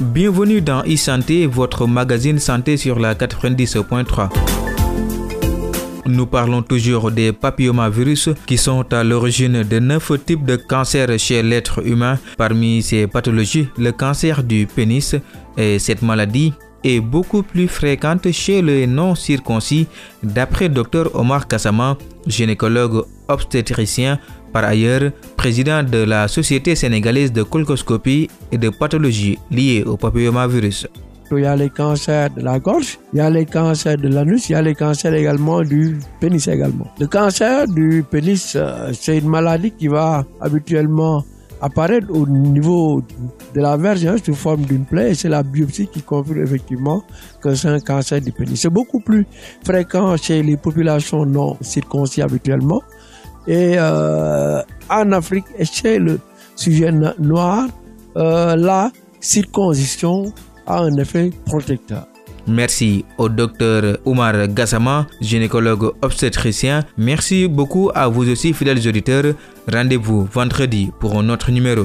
Bienvenue dans e-santé, votre magazine santé sur la 90.3. Nous parlons toujours des papillomavirus qui sont à l'origine de neuf types de cancers chez l'être humain. Parmi ces pathologies, le cancer du pénis et cette maladie est beaucoup plus fréquente chez les non-circoncis, d'après Dr Omar Kassama, gynécologue obstétricien, par ailleurs président de la Société sénégalaise de colposcopie et de pathologie liées au papillomavirus. Il y a les cancers de la gorge, il y a les cancers de l'anus, il y a les cancers également du pénis également. Le cancer du pénis, euh, c'est une maladie qui va habituellement apparaître au niveau de la verge hein, sous forme d'une plaie et c'est la biopsie qui confirme effectivement que c'est un cancer du pénis. C'est beaucoup plus fréquent chez les populations non circoncis habituellement et euh, en Afrique et chez le sujet noir, euh, la circoncision a un effet protecteur. Merci au docteur Oumar Gassama, gynécologue obstétricien. Merci beaucoup à vous aussi, fidèles auditeurs. Rendez-vous vendredi pour un autre numéro.